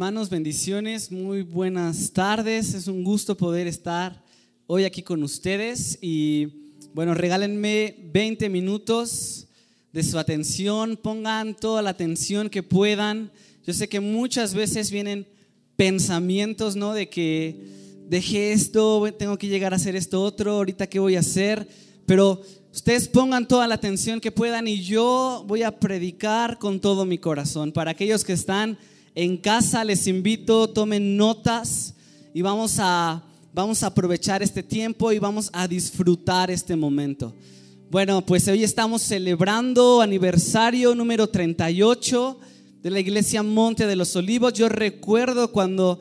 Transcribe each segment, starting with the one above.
Hermanos, bendiciones, muy buenas tardes. Es un gusto poder estar hoy aquí con ustedes y bueno, regálenme 20 minutos de su atención, pongan toda la atención que puedan. Yo sé que muchas veces vienen pensamientos, ¿no? De que dejé esto, tengo que llegar a hacer esto otro, ahorita qué voy a hacer, pero ustedes pongan toda la atención que puedan y yo voy a predicar con todo mi corazón. Para aquellos que están en casa les invito, tomen notas y vamos a, vamos a aprovechar este tiempo y vamos a disfrutar este momento. Bueno, pues hoy estamos celebrando aniversario número 38 de la iglesia Monte de los Olivos. Yo recuerdo cuando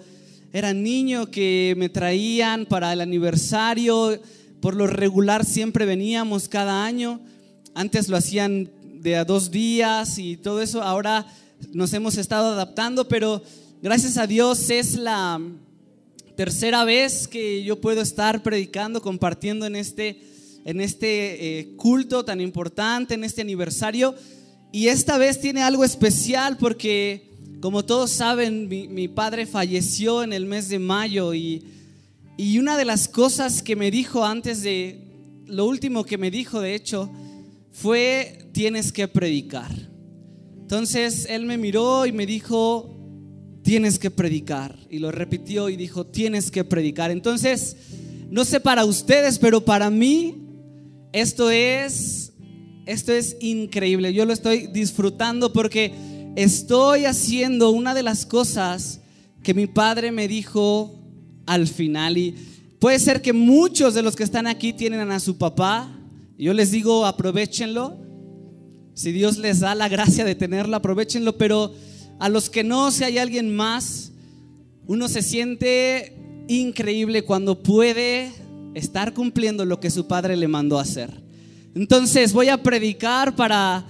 era niño que me traían para el aniversario, por lo regular siempre veníamos cada año. Antes lo hacían de a dos días y todo eso. Ahora nos hemos estado adaptando, pero gracias a Dios es la tercera vez que yo puedo estar predicando, compartiendo en este, en este eh, culto tan importante, en este aniversario. Y esta vez tiene algo especial porque, como todos saben, mi, padre falleció en el mes de mayo y, y una de las cosas que me dijo antes de, lo último que me dijo de hecho, fue tienes que predicar. Entonces él me miró y me dijo, tienes que predicar. Y lo repitió y dijo, tienes que predicar. Entonces, no sé para ustedes, pero para mí esto es, esto es increíble. Yo lo estoy disfrutando porque estoy haciendo una de las cosas que mi padre me dijo al final. Y puede ser que muchos de los que están aquí tienen a su papá. Yo les digo, aprovechenlo si Dios les da la gracia de tenerlo, aprovechenlo, pero a los que no, si hay alguien más, uno se siente increíble cuando puede estar cumpliendo lo que su padre le mandó a hacer. Entonces voy a predicar para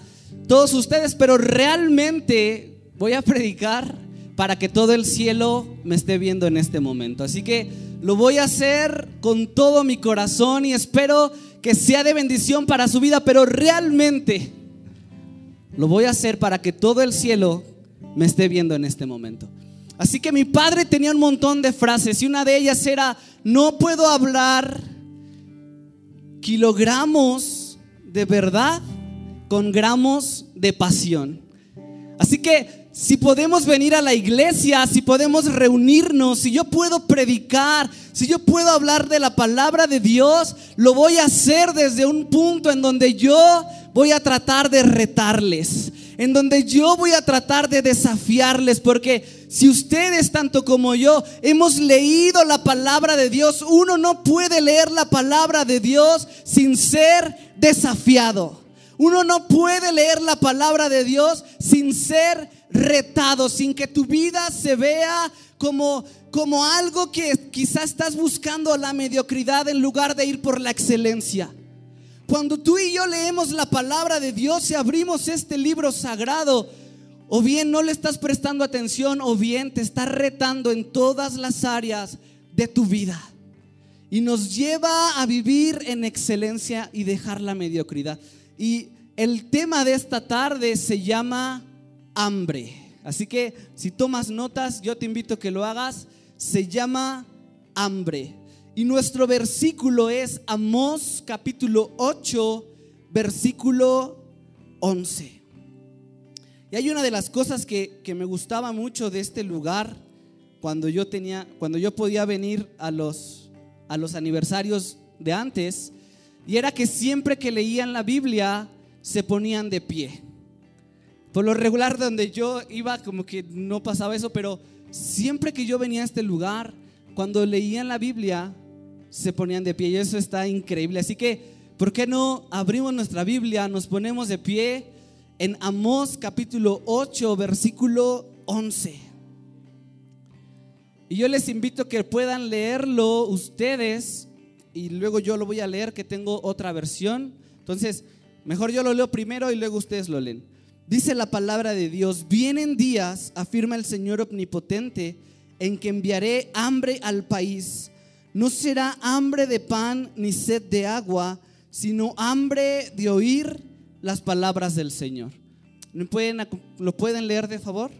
todos ustedes, pero realmente voy a predicar para que todo el cielo me esté viendo en este momento. Así que lo voy a hacer con todo mi corazón y espero que sea de bendición para su vida, pero realmente lo voy a hacer para que todo el cielo me esté viendo en este momento. Así que mi padre tenía un montón de frases y una de ellas era, no puedo hablar kilogramos de verdad con gramos de pasión. Así que si podemos venir a la iglesia, si podemos reunirnos, si yo puedo predicar, si yo puedo hablar de la palabra de Dios, lo voy a hacer desde un punto en donde yo voy a tratar de retarles, en donde yo voy a tratar de desafiarles, porque si ustedes, tanto como yo, hemos leído la palabra de Dios, uno no puede leer la palabra de Dios sin ser desafiado. Uno no puede leer la palabra de Dios sin ser retado, sin que tu vida se vea como, como algo que quizás estás buscando la mediocridad en lugar de ir por la excelencia. Cuando tú y yo leemos la palabra de Dios y abrimos este libro sagrado, o bien no le estás prestando atención, o bien te está retando en todas las áreas de tu vida. Y nos lleva a vivir en excelencia y dejar la mediocridad. Y el tema de esta tarde se llama hambre. Así que si tomas notas, yo te invito a que lo hagas. Se llama hambre. Y nuestro versículo es Amós capítulo 8, versículo 11. Y hay una de las cosas que, me gustaba mucho de este lugar cuando yo tenía, cuando yo podía venir a los, a los aniversarios de antes, y era que siempre que leían la Biblia se ponían de pie. Por lo regular donde yo iba como que no pasaba eso, pero siempre que yo venía a este lugar, cuando leían la Biblia, se ponían de pie y eso está increíble. Así que, ¿por qué no abrimos nuestra Biblia, nos ponemos de pie en Amós capítulo 8, versículo 11? Y yo les invito a que puedan leerlo ustedes y luego yo lo voy a leer que tengo otra versión. Entonces, mejor yo lo leo primero y luego ustedes lo leen. Dice la palabra de Dios, vienen días, afirma el Señor omnipotente, en que enviaré hambre al país no será hambre de pan ni sed de agua, sino hambre de oír las palabras del Señor. ¿Lo pueden leer de favor?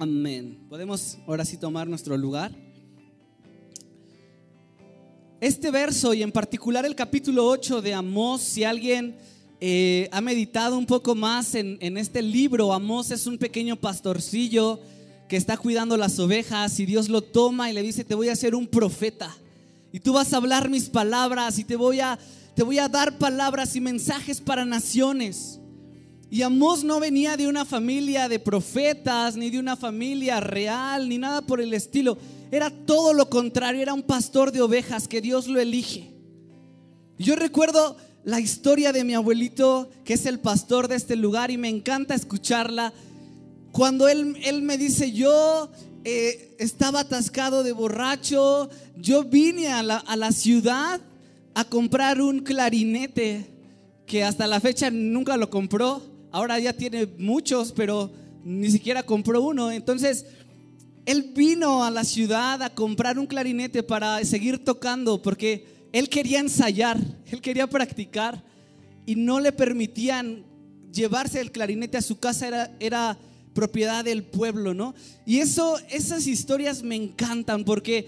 Amén. Podemos ahora sí tomar nuestro lugar. Este verso y en particular el capítulo 8 de Amós, si alguien eh, ha meditado un poco más en, en este libro, Amós es un pequeño pastorcillo que está cuidando las ovejas y Dios lo toma y le dice, te voy a hacer un profeta y tú vas a hablar mis palabras y te voy a, te voy a dar palabras y mensajes para naciones. Y Amós no venía de una familia de profetas, ni de una familia real, ni nada por el estilo. Era todo lo contrario, era un pastor de ovejas que Dios lo elige. Yo recuerdo la historia de mi abuelito, que es el pastor de este lugar, y me encanta escucharla. Cuando él, él me dice, yo eh, estaba atascado de borracho, yo vine a la, a la ciudad a comprar un clarinete que hasta la fecha nunca lo compró ahora ya tiene muchos, pero ni siquiera compró uno. Entonces, él vino a la ciudad a comprar un clarinete para seguir tocando, porque él quería ensayar, él quería practicar y no le permitían llevarse el clarinete a su casa, era, era propiedad del pueblo, ¿no? Y eso, esas historias me encantan porque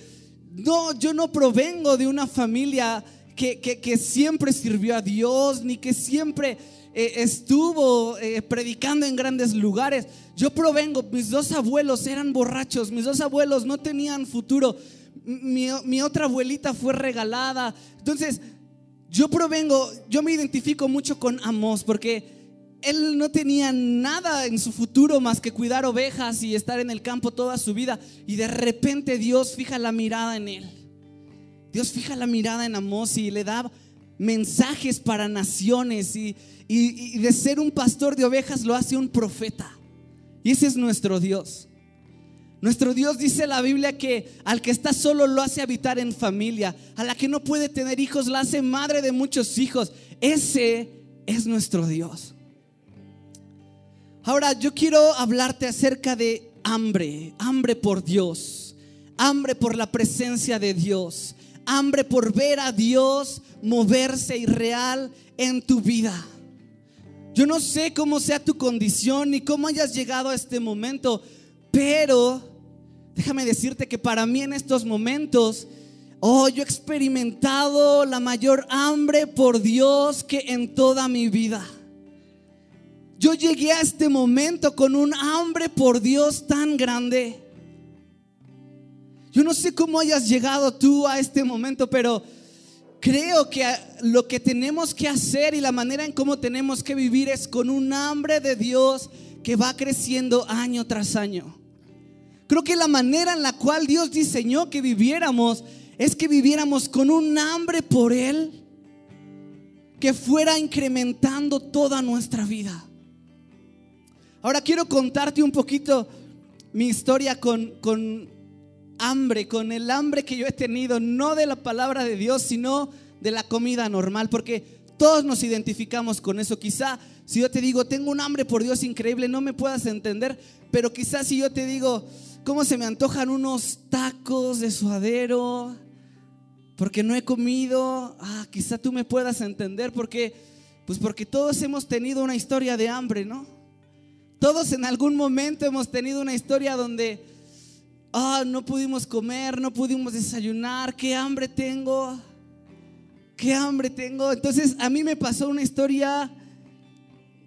no, yo no provengo de una familia que, que siempre sirvió a Dios, ni que siempre eh, estuvo eh, predicando en grandes lugares. Yo provengo, mis dos abuelos eran borrachos, mis dos abuelos no tenían futuro. Mi, otra abuelita fue regalada. Entonces, yo provengo, yo me identifico mucho con Amos porque él no tenía nada en su futuro más que cuidar ovejas y estar en el campo toda su vida. Y de repente Dios fija la mirada en él. Dios fija la mirada en Amos y le da mensajes para naciones y, y, de ser un pastor de ovejas lo hace un profeta. Y ese es nuestro Dios. Nuestro Dios dice la Biblia que al que está solo lo hace habitar en familia, a la que no puede tener hijos la hace madre de muchos hijos. Ese es nuestro Dios. Ahora yo quiero hablarte acerca de hambre, hambre por Dios, hambre por la presencia de Dios, hambre por ver a Dios moverse y real en tu vida. Yo no sé cómo sea tu condición ni cómo hayas llegado a este momento, pero déjame decirte que para mí en estos momentos, oh, yo he experimentado la mayor hambre por Dios que en toda mi vida. Yo llegué a este momento con un hambre por Dios tan grande. Yo no sé cómo hayas llegado tú a este momento, pero creo que lo que tenemos que hacer y la manera en cómo tenemos que vivir es con un hambre de Dios que va creciendo año tras año. Creo que la manera en la cual Dios diseñó que viviéramos es que viviéramos con un hambre por Él que fuera incrementando toda nuestra vida. Ahora quiero contarte un poquito mi historia con, con hambre, con el hambre que yo he tenido, no de la palabra de Dios, sino de la comida normal, porque todos nos identificamos con eso. Quizá si yo te digo, tengo un hambre por Dios increíble, no me puedas entender, pero quizás si yo te digo, ¿cómo se me antojan unos tacos de suadero? Porque no he comido, ah, quizá tú me puedas entender, porque, pues porque todos hemos tenido una historia de hambre, ¿no? Todos en algún momento hemos tenido una historia donde Ah, no pudimos comer, no pudimos desayunar, qué hambre tengo, qué hambre tengo. Entonces a mí me pasó una historia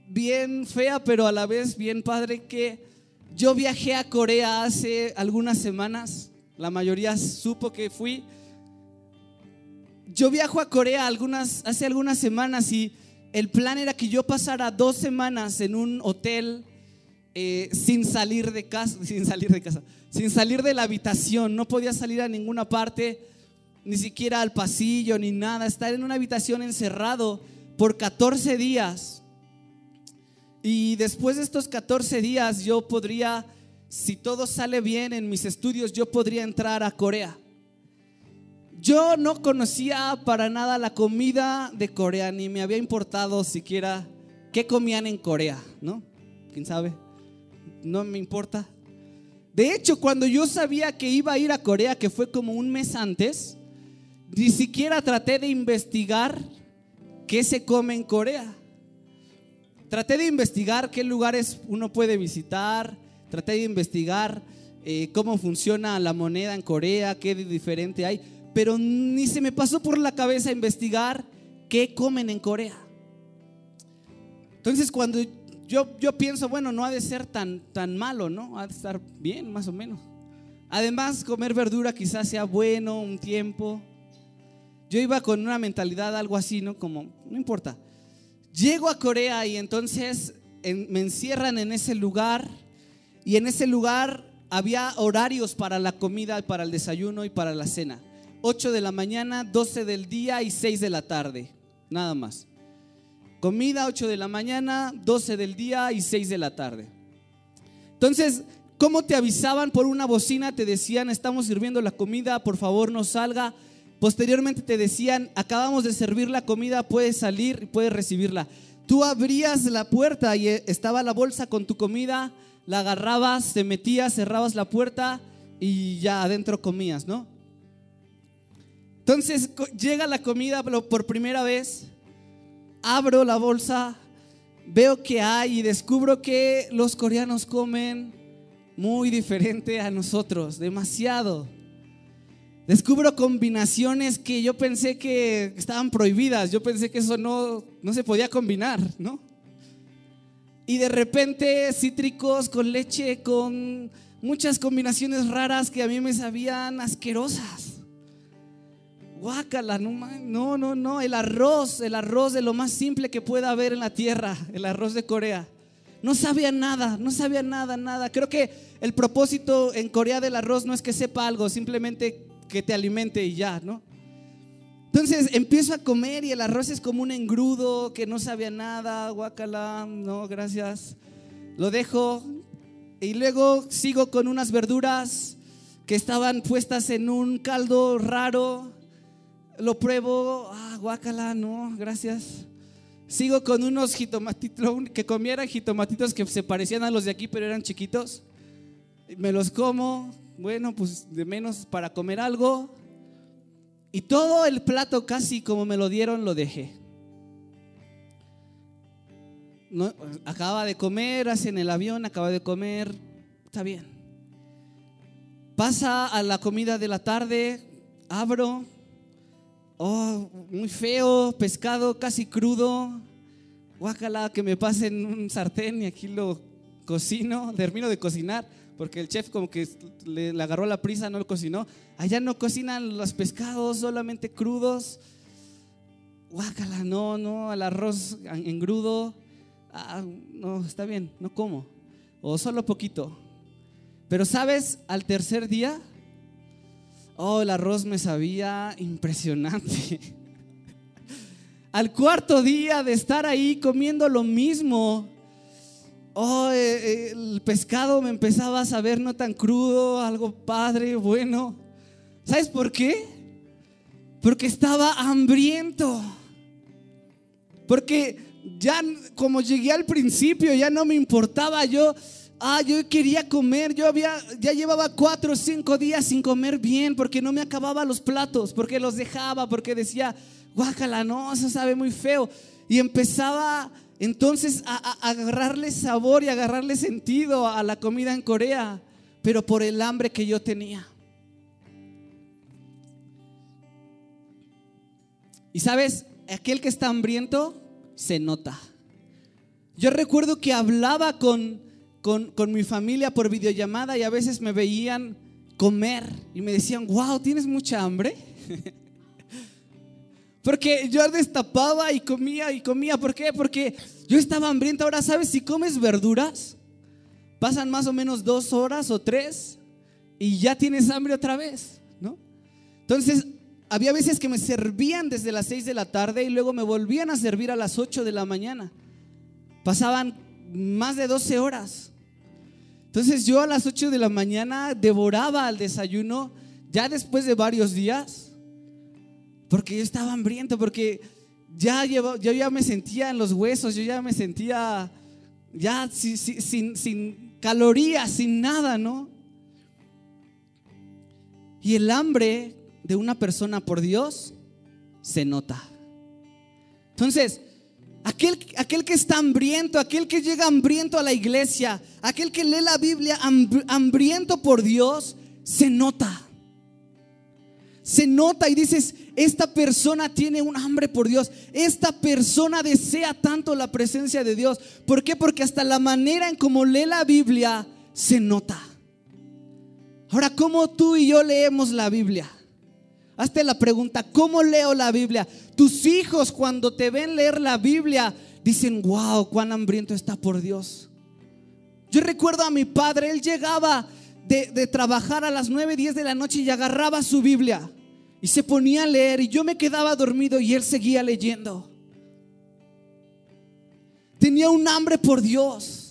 bien fea, pero a la vez bien padre, que yo viajé a Corea hace algunas semanas, la mayoría supo que fui. Yo viajo a Corea algunas, hace algunas semanas y el plan era que yo pasara dos semanas en un hotel eh, sin salir de casa, sin salir de casa, sin salir de la habitación, no podía salir a ninguna parte, ni siquiera al pasillo, ni nada, estar en una habitación encerrado por 14 días. Y después de estos 14 días yo podría, si todo sale bien en mis estudios, yo podría entrar a Corea. Yo no conocía para nada la comida de Corea, ni me había importado siquiera qué comían en Corea, ¿no? ¿Quién sabe? No me importa. De hecho, cuando yo sabía que iba a ir a Corea, que fue como un mes antes, ni siquiera traté de investigar qué se come en Corea. Traté de investigar qué lugares uno puede visitar. traté de investigar eh, cómo funciona la moneda en Corea, qué diferente hay, pero ni se me pasó por la cabeza investigar qué comen en Corea. Entonces cuando yo, yo pienso, bueno, no ha de ser tan, tan malo, ¿no? Ha de estar bien, más o menos. Además, comer verdura quizás sea bueno un tiempo. Yo iba con una mentalidad algo así, ¿no? Como, no importa. Llego a Corea y entonces me encierran en ese lugar y en ese lugar había horarios para la comida, para el desayuno y para la cena. 8 de la mañana, 12 del día y 6 de la tarde, nada más. Comida 8 de la mañana, 12 del día y 6 de la tarde. Entonces, ¿cómo te avisaban por una bocina? Te decían, estamos sirviendo la comida, por favor no salga. Posteriormente te decían, acabamos de servir la comida, puedes salir y puedes recibirla. Tú abrías la puerta y eh, estaba la bolsa con tu comida, la agarrabas, te metías, cerrabas la puerta y ya adentro comías, ¿no? Entonces llega la comida por primera vez abro la bolsa, veo que hay y descubro que los coreanos comen muy diferente a nosotros, demasiado. Descubro combinaciones que yo pensé que estaban prohibidas, yo pensé que eso no, no se podía combinar, ¿no? Y de repente cítricos con leche, con muchas combinaciones raras que a mí me sabían asquerosas guácala, no, no, no, no, el arroz, el arroz de lo más simple que pueda haber en la tierra, el arroz de Corea. No sabía nada, no sabía nada, nada. Creo que el propósito en Corea del arroz no es que sepa algo, simplemente que te alimente y ya, ¿no? Entonces empiezo a comer y el arroz es como un engrudo que no sabía nada, guácala, no, gracias. Lo dejo y luego sigo con unas verduras que estaban puestas en un caldo raro lo pruebo, ah, guácala, no, gracias. Sigo con unos jitomatitos, que comieran jitomatitos que se parecían a los de aquí, pero eran chiquitos. Me los como, bueno, pues de menos para comer algo. Y todo el plato casi como me lo dieron lo dejé. No, acaba de comer, hace en el avión, acaba de comer, está bien. Pasa a la comida de la tarde, abro, oh, muy feo, pescado casi crudo, guácala, que me pasen un sartén y aquí lo cocino, termino de cocinar, porque el chef como que le, agarró la prisa, no lo cocinó. Allá no cocinan los pescados solamente crudos. Guácala, no, no, el arroz engrudo. Ah, no, está bien, no como. O solo poquito. Pero sabes, al tercer día Oh, el arroz me sabía impresionante. Al cuarto día de estar ahí comiendo lo mismo, oh, eh, eh, el pescado me empezaba a saber no tan crudo, algo padre, bueno. ¿Sabes por qué? Porque estaba hambriento. Porque ya como llegué al principio, ya no me importaba yo Ah, yo quería comer, yo había, ya llevaba cuatro o cinco días sin comer bien porque no me acababa los platos, porque los dejaba, porque decía, guácala, no, eso sabe muy feo. Y empezaba entonces a, a agarrarle sabor y agarrarle sentido a la comida en Corea, pero por el hambre que yo tenía. Y sabes, aquel que está hambriento se nota. Yo recuerdo que hablaba con con, mi familia por videollamada y a veces me veían comer y me decían, wow, ¿tienes mucha hambre? Porque yo destapaba y comía y comía. ¿Por qué? Porque yo estaba hambriento. Ahora, ¿sabes? Si comes verduras, pasan más o menos dos horas o tres y ya tienes hambre otra vez, ¿no? Entonces, había veces que me servían desde las seis de la tarde y luego me volvían a servir a las ocho de la mañana. Pasaban más de 12 horas. Entonces yo a las 8 de la mañana devoraba el desayuno ya después de varios días, porque yo estaba hambriento, porque ya yo ya me sentía en los huesos, yo ya me sentía ya sin, sin calorías, sin nada, ¿no? Y el hambre de una persona por Dios se nota. Entonces, Aquel, aquel, que está hambriento, aquel que llega hambriento a la iglesia, aquel que lee la Biblia hambriento por Dios, se nota. Se nota y dices, esta persona tiene un hambre por Dios. Esta persona desea tanto la presencia de Dios. ¿Por qué? Porque hasta la manera en cómo lee la Biblia se nota. Ahora, ¿cómo tú y yo leemos la Biblia? Hazte la pregunta, ¿cómo leo la Biblia? Tus hijos cuando te ven leer la Biblia dicen, wow, cuán hambriento está por Dios. Yo recuerdo a mi padre, él llegaba de, trabajar a las 9, 10 de la noche y agarraba su Biblia y se ponía a leer y yo me quedaba dormido y él seguía leyendo. Tenía un hambre por Dios.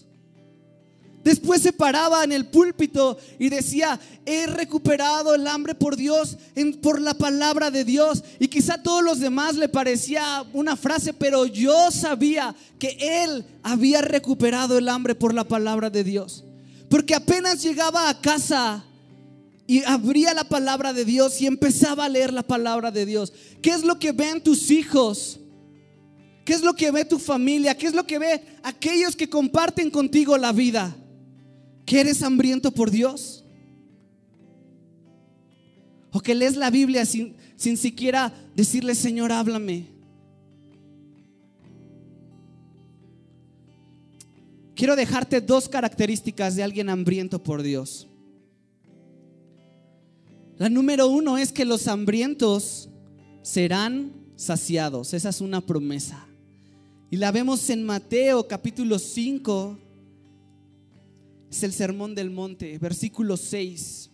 Después se paraba en el púlpito y decía, he recuperado el hambre por Dios, por la palabra de Dios. Y quizá a todos los demás le parecía una frase, pero yo sabía que él había recuperado el hambre por la palabra de Dios. Porque apenas llegaba a casa y abría la palabra de Dios y empezaba a leer la palabra de Dios. ¿Qué es lo que ven tus hijos? ¿Qué es lo que ve tu familia? ¿Qué es lo que ve aquellos que comparten contigo la vida? ¿Que eres hambriento por Dios? ¿O que lees la Biblia sin, sin siquiera decirle, Señor, háblame? Quiero dejarte dos características de alguien hambriento por Dios. La número uno es que los hambrientos serán saciados. Esa es una promesa. Y la vemos en Mateo capítulo 5, es el Sermón del Monte, versículo 6.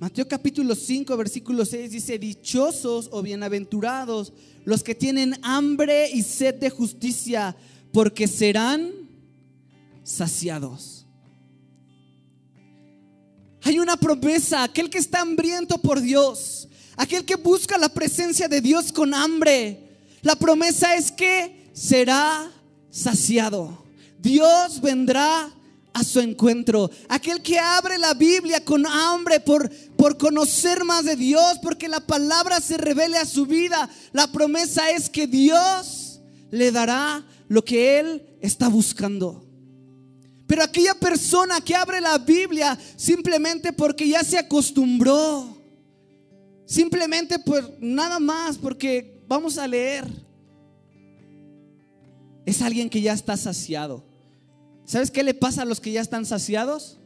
Mateo capítulo 5, versículo 6 dice, dichosos o bienaventurados los que tienen hambre y sed de justicia, porque serán saciados. Hay una promesa, aquel que está hambriento por Dios, aquel que busca la presencia de Dios con hambre, la promesa es que será saciado. Dios vendrá a su encuentro. Aquel que abre la Biblia con hambre por, por conocer más de Dios, porque la palabra se revele a su vida. La promesa es que Dios le dará lo que él está buscando. Pero aquella persona que abre la Biblia simplemente porque ya se acostumbró, simplemente por nada más, porque vamos a leer, es alguien que ya está saciado. ¿Sabes qué le pasa a los que ya están saciados?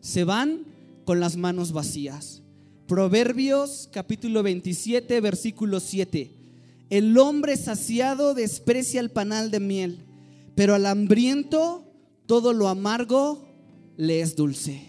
Se van con las manos vacías. Proverbios capítulo 27, versículo 7. El hombre saciado desprecia el panal de miel, pero al hambriento todo lo amargo le es dulce.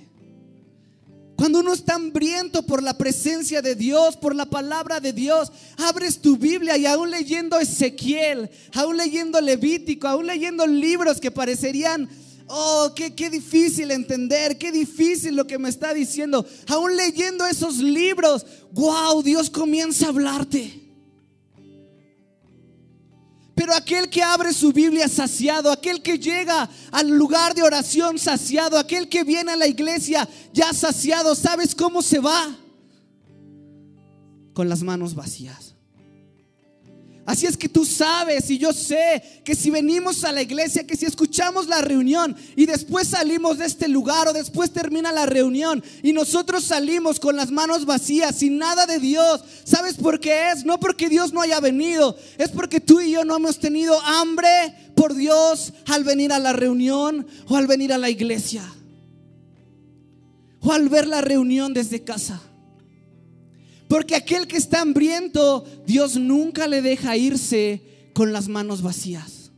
Cuando uno está hambriento por la presencia de Dios, por la palabra de Dios, abres tu Biblia y aún leyendo Ezequiel, aún leyendo Levítico, aún leyendo libros que parecerían Oh, qué, qué difícil entender, qué difícil lo que me está diciendo. Aún leyendo esos libros, wow, Dios comienza a hablarte. Pero aquel que abre su Biblia saciado, aquel que llega al lugar de oración saciado, aquel que viene a la iglesia ya saciado, ¿sabes cómo se va? Con las manos vacías. Así es que tú sabes y yo sé que si venimos a la iglesia, que si escuchamos la reunión y después salimos de este lugar o después termina la reunión y nosotros salimos con las manos vacías, sin nada de Dios, ¿sabes por qué es? No porque Dios no haya venido, es porque tú y yo no hemos tenido hambre por Dios al venir a la reunión o al venir a la iglesia o al ver la reunión desde casa. Porque aquel que está hambriento, Dios nunca le deja irse con las manos vacías.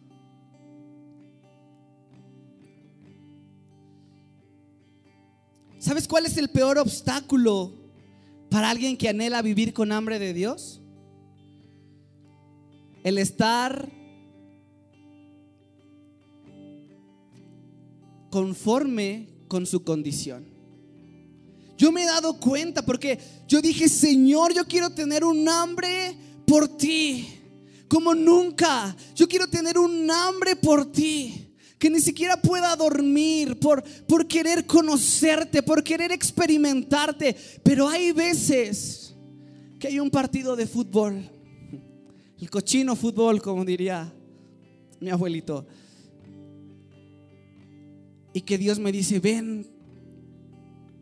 ¿Sabes cuál es el peor obstáculo para alguien que anhela vivir con hambre de Dios? El estar conforme con su condición. Yo me he dado cuenta porque yo dije, Señor, yo quiero tener un hambre por ti, como nunca. Yo quiero tener un hambre por ti que ni siquiera pueda dormir por, por querer conocerte, por querer experimentarte. Pero hay veces que hay un partido de fútbol el cochino fútbol, como diría mi abuelito. Y que Dios me dice, ven,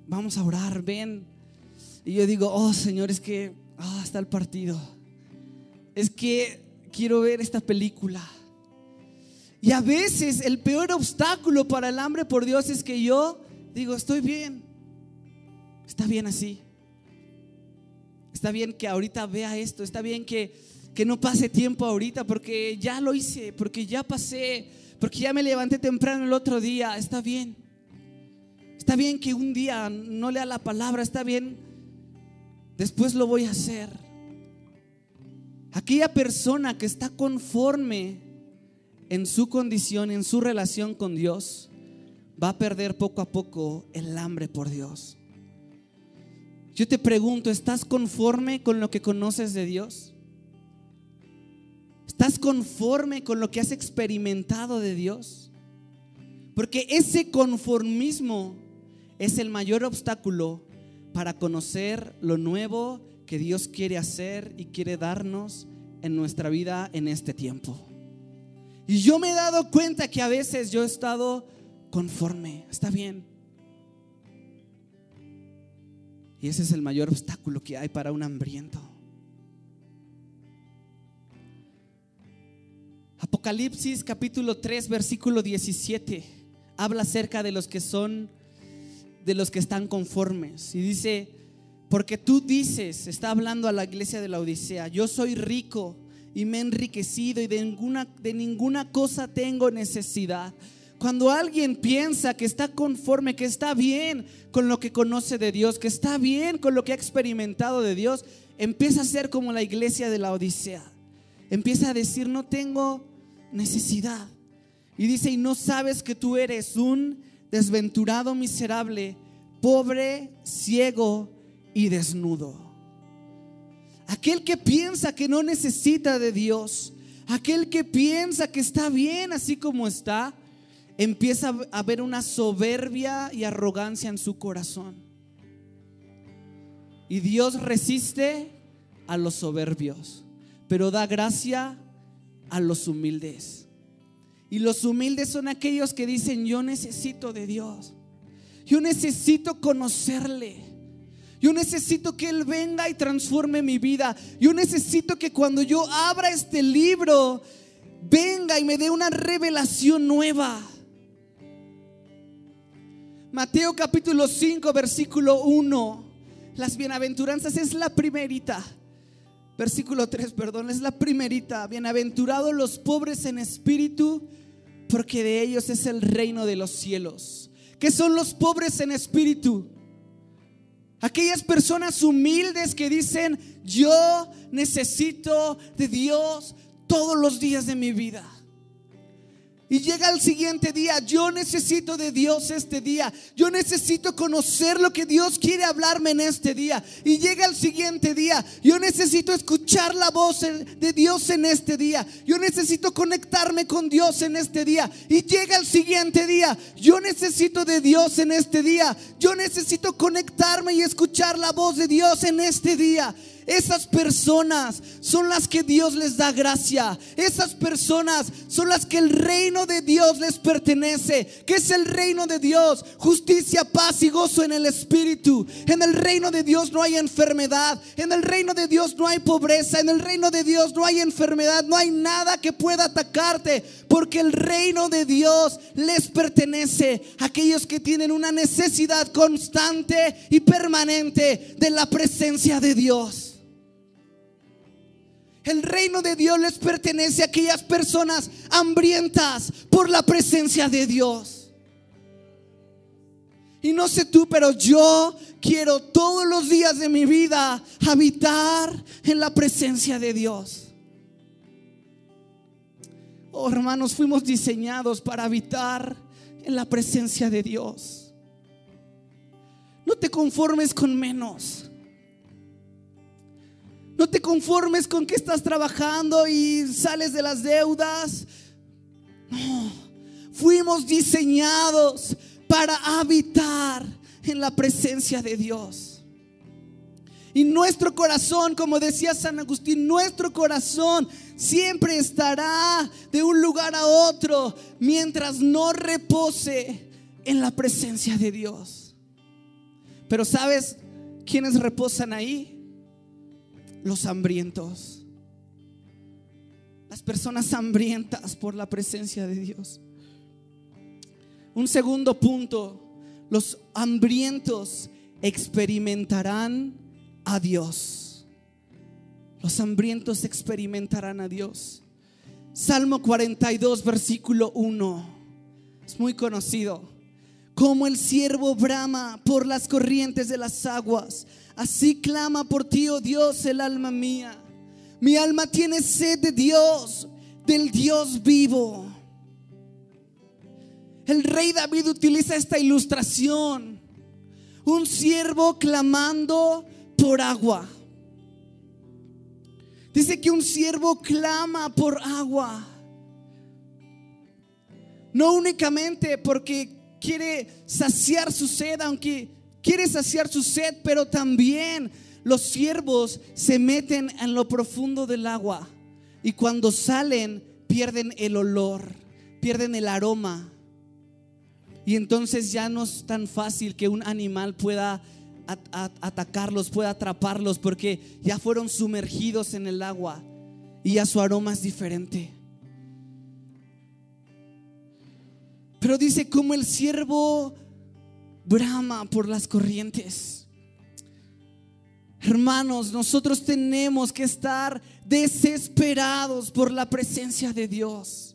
vamos a orar, ven. Y yo digo, oh Señor, es que ah, está el partido. Es que quiero ver esta película. Y a veces el peor obstáculo para el hambre por Dios es que yo digo, estoy bien. Está bien así. Está bien que ahorita vea esto. Está bien que, que no pase tiempo ahorita porque ya lo hice, porque ya pasé, porque ya me levanté temprano el otro día. Está bien. Está bien que un día no lea la palabra. Está bien. Después lo voy a hacer. Aquella persona que está conforme en su condición, en su relación con Dios, va a perder poco a poco el hambre por Dios. Yo te pregunto, ¿estás conforme con lo que conoces de Dios? ¿Estás conforme con lo que has experimentado de Dios? Porque ese conformismo es el mayor obstáculo para conocer lo nuevo que Dios quiere hacer y quiere darnos en nuestra vida en este tiempo. Y yo me he dado cuenta que a veces yo he estado conforme, está bien. Y ese es el mayor obstáculo que hay para un hambriento. Apocalipsis capítulo 3 versículo 17 habla acerca de los que son de los que están conformes y dice, porque tú dices, está hablando a la iglesia de la Odisea, yo soy rico y me he enriquecido y de ninguna, de ninguna cosa tengo necesidad. Cuando alguien piensa que está conforme, que está bien con lo que conoce de Dios, que está bien con lo que ha experimentado de Dios, empieza a ser como la iglesia de la Odisea. Empieza a decir, no tengo necesidad. Y dice, y no sabes que tú eres un desventurado, miserable, pobre, ciego y desnudo. Aquel que piensa que no necesita de Dios, aquel que piensa que está bien así como está, empieza a ver una soberbia y arrogancia en su corazón. Y Dios resiste a los soberbios, pero da gracia a los humildes. Y los humildes son aquellos que dicen, yo necesito de Dios. Yo necesito conocerle. Yo necesito que Él venga y transforme mi vida. Yo necesito que cuando yo abra este libro, venga y me dé una revelación nueva. Mateo capítulo 5, versículo 1. Las bienaventuranzas es la primerita. Versículo 3, perdón, es la primerita. Bienaventurados los pobres en espíritu, porque de ellos es el reino de los cielos. ¿Qué son los pobres en espíritu? Aquellas personas humildes que dicen, yo necesito de Dios todos los días de mi vida. Y llega el siguiente día, yo necesito de Dios este día, yo necesito conocer lo que Dios quiere hablarme en este día. Y llega el siguiente día, yo necesito escuchar la voz de Dios en este día, yo necesito conectarme con Dios en este día. Y llega el siguiente día, yo necesito de Dios en este día, yo necesito conectarme y escuchar la voz de Dios en este día. Esas personas son las que Dios les da gracia. Esas personas son las que el reino de Dios les pertenece. ¿Qué es el reino de Dios? Justicia, paz y gozo en el Espíritu. En el reino de Dios no hay enfermedad. En el reino de Dios no hay pobreza. En el reino de Dios no hay enfermedad. No hay nada que pueda atacarte. Porque el reino de Dios les pertenece a aquellos que tienen una necesidad constante y permanente de la presencia de Dios. El reino de Dios les pertenece a aquellas personas hambrientas por la presencia de Dios. Y no sé tú, pero yo quiero todos los días de mi vida habitar en la presencia de Dios. Oh, hermanos, fuimos diseñados para habitar en la presencia de Dios. No te conformes con menos. No te conformes con que estás trabajando y sales de las deudas. No, fuimos diseñados para habitar en la presencia de Dios. Y nuestro corazón, como decía San Agustín, nuestro corazón siempre estará de un lugar a otro mientras no repose en la presencia de Dios. Pero ¿sabes quiénes reposan ahí? Los hambrientos. Las personas hambrientas por la presencia de Dios. Un segundo punto, los hambrientos experimentarán a Dios. Los hambrientos experimentarán a Dios. Salmo 42, versículo 1. Es muy conocido. Como el siervo brama por las corrientes de las aguas, así clama por ti, oh Dios, el alma mía. Mi alma tiene sed de Dios, del Dios vivo. El rey David utiliza esta ilustración. Un siervo clamando por agua. Dice que un siervo clama por agua. No únicamente porque quiere saciar su sed, aunque quiere saciar su sed, pero también los siervos se meten en lo profundo del agua y cuando salen pierden el olor, pierden el aroma. Y entonces ya no es tan fácil que un animal pueda atacarlos, puede atraparlos, porque ya fueron sumergidos en el agua y ya su aroma es diferente. Pero dice como el siervo brama por las corrientes. Hermanos, nosotros tenemos que estar desesperados por la presencia de Dios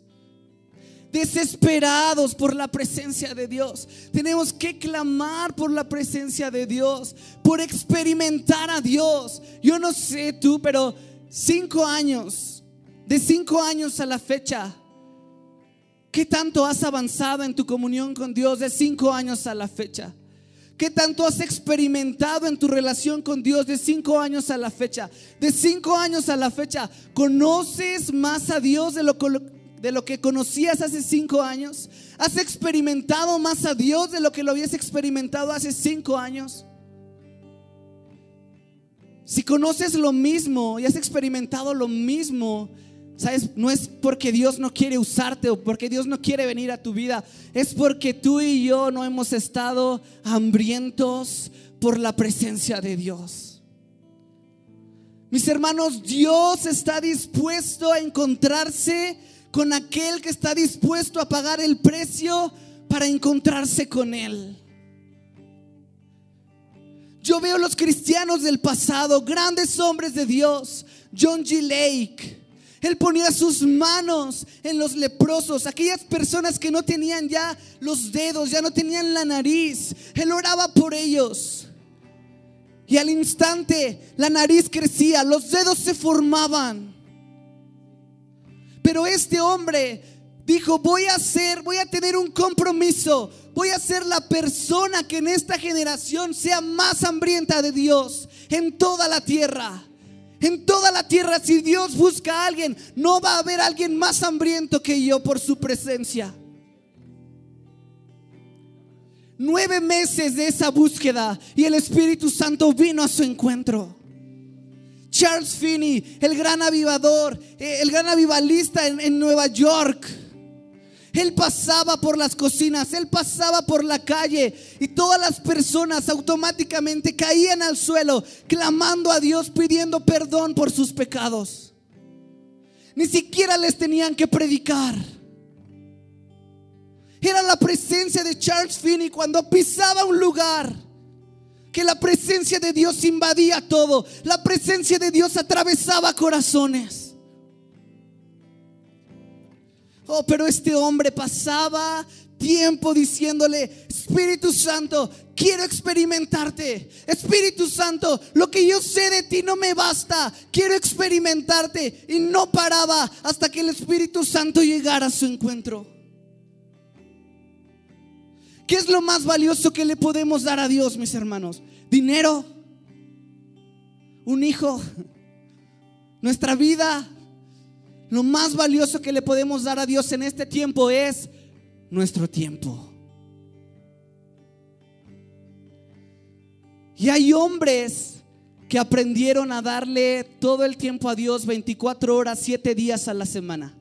desesperados por la presencia de Dios. Tenemos que clamar por la presencia de Dios, por experimentar a Dios. Yo no sé tú, pero cinco años, de cinco años a la fecha, ¿qué tanto has avanzado en tu comunión con Dios de cinco años a la fecha? ¿Qué tanto has experimentado en tu relación con Dios de cinco años a la fecha? De cinco años a la fecha, ¿conoces más a Dios de lo de lo que conocías hace cinco años? ¿Has experimentado más a Dios de lo que lo habías experimentado hace cinco años? Si conoces lo mismo y has experimentado lo mismo, No es porque Dios no quiere usarte o porque Dios no quiere venir a tu vida, es porque tú y yo no hemos estado hambrientos por la presencia de Dios. Mis hermanos, Dios está dispuesto a encontrarse con aquel que está dispuesto a pagar el precio para encontrarse con Él. Yo veo los cristianos del pasado, grandes hombres de Dios, John G. Lake. Él ponía sus manos en los leprosos, aquellas personas que no tenían ya los dedos, ya no tenían la nariz. Él oraba por ellos. Y al instante la nariz crecía, los dedos se formaban. Pero este hombre dijo, voy a ser, voy a tener un compromiso, voy a ser la persona que en esta generación sea más hambrienta de Dios en toda la tierra. En toda la tierra, si Dios busca a alguien, no va a haber alguien más hambriento que yo por su presencia. Nueve meses de esa búsqueda y el Espíritu Santo vino a su encuentro. Charles Finney, el gran avivador, eh, el gran avivalista en, Nueva York. Él pasaba por las cocinas, él pasaba por la calle y todas las personas automáticamente caían al suelo clamando a Dios pidiendo perdón por sus pecados. Ni siquiera les tenían que predicar. Era la presencia de Charles Finney cuando pisaba un lugar que la presencia de Dios invadía todo. La presencia de Dios atravesaba corazones. Oh, pero este hombre pasaba tiempo diciéndole, Espíritu Santo, quiero experimentarte. Espíritu Santo, lo que yo sé de ti no me basta. Quiero experimentarte. Y no paraba hasta que el Espíritu Santo llegara a su encuentro. ¿Qué es lo más valioso que le podemos dar a Dios, mis hermanos? Dinero, un hijo, nuestra vida. Lo más valioso que le podemos dar a Dios en este tiempo es nuestro tiempo. Y hay hombres que aprendieron a darle todo el tiempo a Dios 24 horas, 7 días a la semana.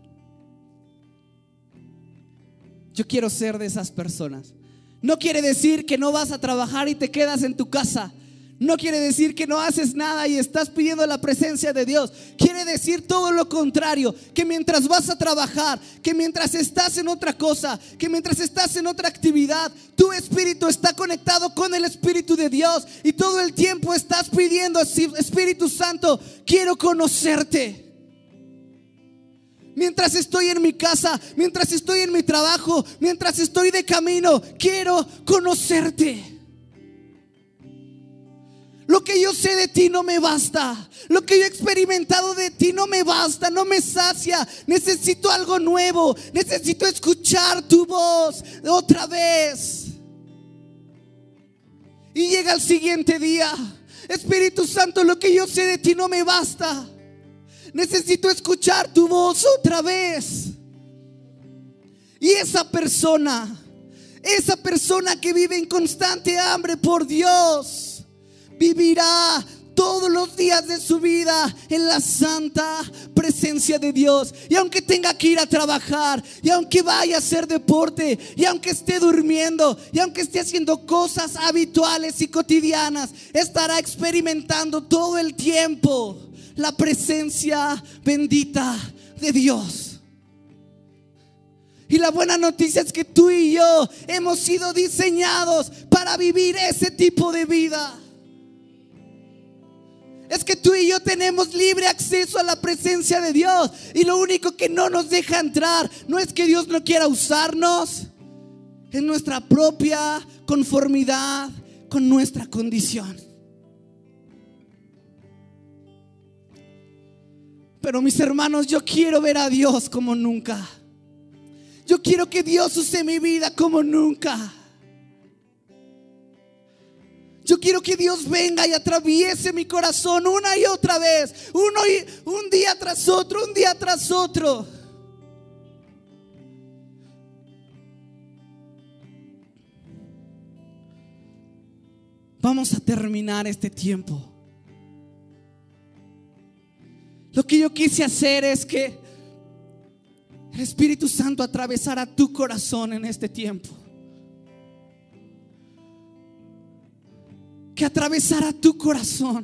Yo quiero ser de esas personas. No quiere decir que no vas a trabajar y te quedas en tu casa. No quiere decir que no haces nada y estás pidiendo la presencia de Dios. Quiere decir todo lo contrario, que mientras vas a trabajar, que mientras estás en otra cosa, que mientras estás en otra actividad, tu espíritu está conectado con el Espíritu de Dios y todo el tiempo estás pidiendo, Espíritu Santo, quiero conocerte. Mientras estoy en mi casa, mientras estoy en mi trabajo, mientras estoy de camino, quiero conocerte. Lo que yo sé de ti no me basta. Lo que yo he experimentado de ti no me basta, no me sacia. Necesito algo nuevo. Necesito escuchar tu voz otra vez. Y llega el siguiente día. Espíritu Santo, lo que yo sé de ti no me basta. Necesito escuchar tu voz otra vez. Y esa persona, esa persona que vive en constante hambre por Dios, vivirá todos los días de su vida en la santa presencia de Dios. Y aunque tenga que ir a trabajar, y aunque vaya a hacer deporte, y aunque esté durmiendo, y aunque esté haciendo cosas habituales y cotidianas, estará experimentando todo el tiempo la presencia bendita de Dios. Y la buena noticia es que tú y yo hemos sido diseñados para vivir ese tipo de vida es que tú y yo tenemos libre acceso a la presencia de Dios. Y lo único que no nos deja entrar no es que Dios no quiera usarnos, es nuestra propia conformidad con nuestra condición. Pero mis hermanos, yo quiero ver a Dios como nunca. Yo quiero que Dios use mi vida como nunca. Yo quiero que Dios venga y atraviese mi corazón una y otra vez, uno y un día tras otro, un día tras otro. Vamos a terminar este tiempo. Lo que yo quise hacer es que el Espíritu Santo atravesara tu corazón en este tiempo. Que atravesara tu corazón.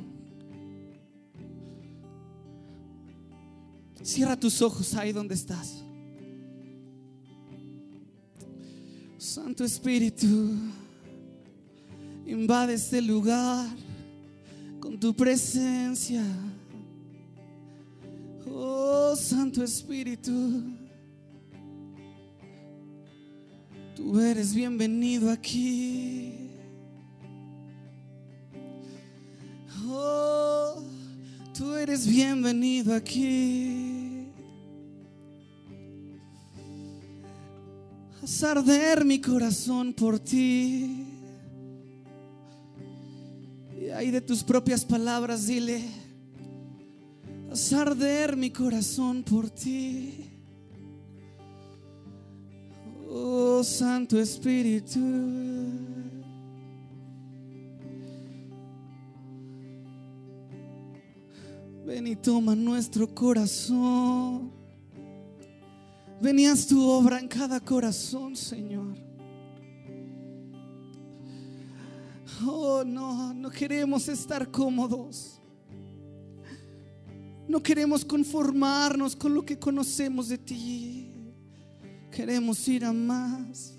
Cierra tus ojos ahí donde estás. Santo Espíritu, invade este lugar con tu presencia. Oh Santo Espíritu, tú eres bienvenido aquí. Oh, tú eres bienvenido aquí. Haz arder mi corazón por ti. Y ahí de tus propias palabras dile, haz arder mi corazón por ti. Oh Santo Espíritu. Ven y toma nuestro corazón. Ven y haz tu obra en cada corazón, Señor. Oh, no, no queremos estar cómodos. No queremos conformarnos con lo que conocemos de ti. Queremos ir a más.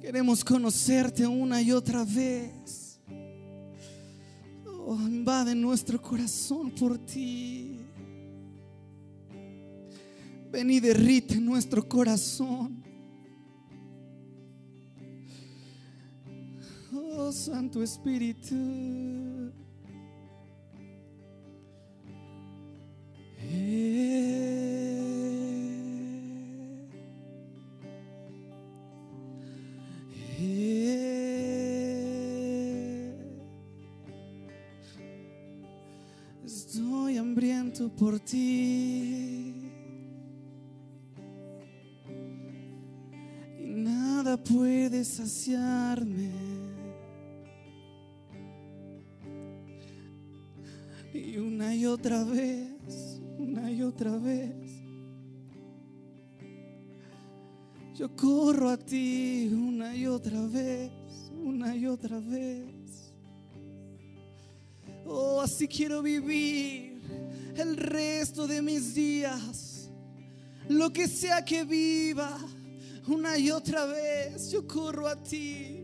Queremos conocerte una y otra vez. Oh, invade nuestro corazón por ti. Ven y derrite nuestro corazón. Oh, Santo Espíritu. Por ti. Y nada puede saciarme. Y una y otra vez, una y otra vez. Yo corro a ti una y otra vez, una y otra vez. Oh, así quiero vivir el resto de mis días. Lo que sea que viva, una y otra vez, yo corro a ti.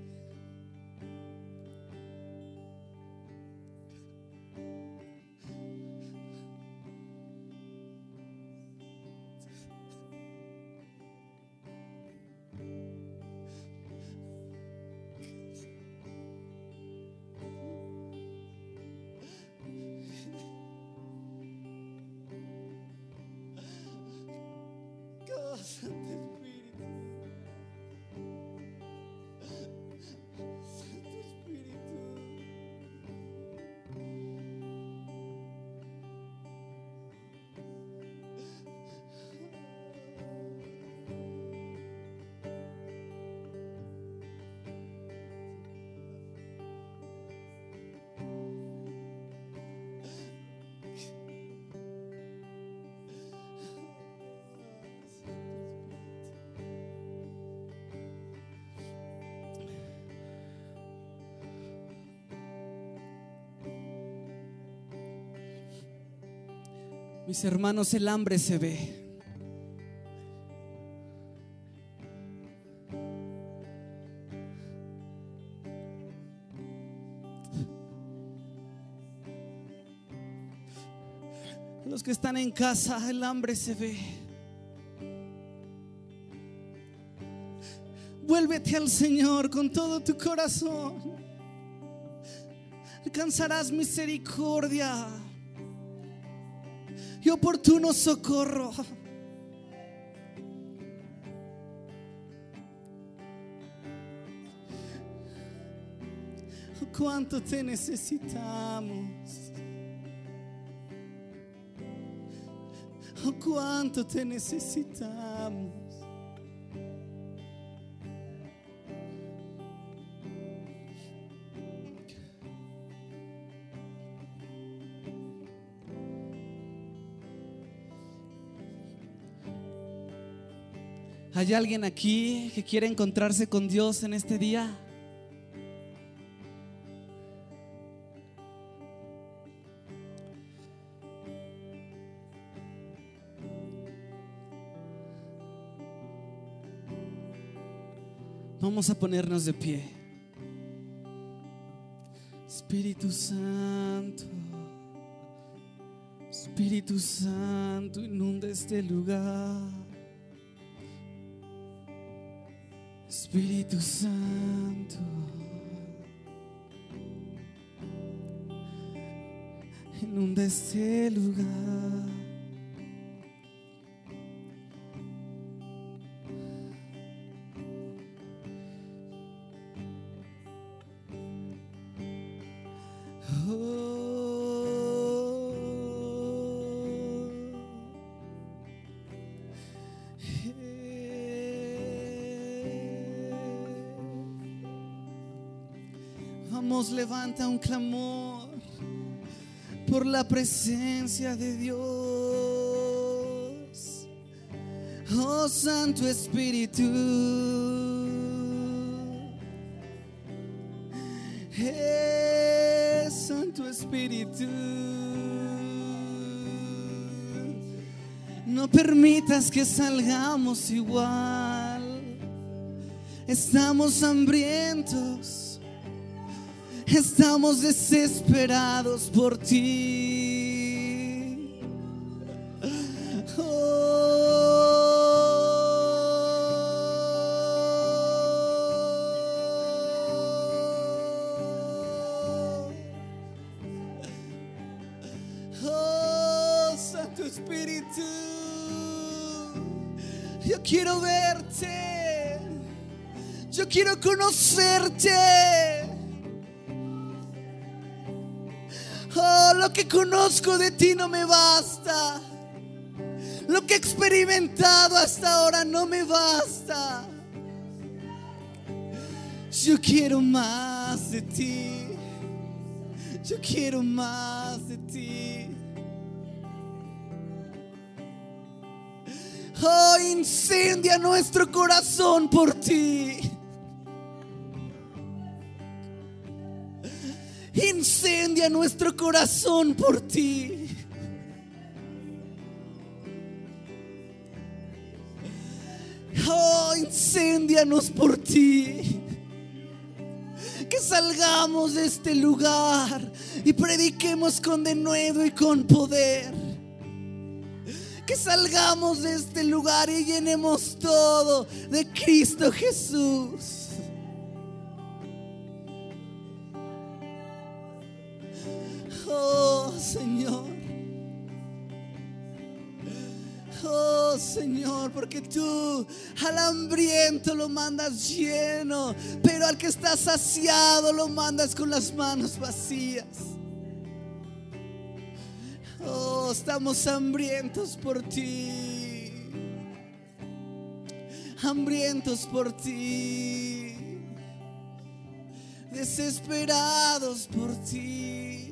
Mis hermanos, el hambre se ve. Los que están en casa, el hambre se ve. Vuélvete al Señor con todo tu corazón. Alcanzarás misericordia oportuno socorro. Cuánto te necesitamos. Cuánto te necesitamos. ¿Hay alguien aquí que quiere encontrarse con Dios en este día? Vamos a ponernos de pie. Espíritu Santo, Espíritu Santo, inunda este lugar. Espíritu Santo. Inunda este lugar. Levanta un clamor por la presencia de Dios. Oh Santo Espíritu. Eh, Santo Espíritu. No permitas que salgamos igual. Estamos hambrientos. Estamos desesperados por ti. Oh, Oh, Santo Espíritu, yo quiero verte, yo quiero conocerte. Lo que conozco de ti no me basta. Lo que he experimentado hasta ahora no me basta. Yo quiero más de ti. Yo quiero más de ti. Oh, incendia nuestro corazón por ti. Nuestro corazón por ti. Oh, incendianos por ti. Que salgamos de este lugar y prediquemos con denuedo y con poder. Que salgamos de este lugar y llenemos todo de Cristo Jesús. Señor. Oh Señor, porque tú al hambriento lo mandas lleno, pero al que está saciado lo mandas con las manos vacías. Oh, estamos hambrientos por ti. Hambrientos por ti. Desesperados por ti.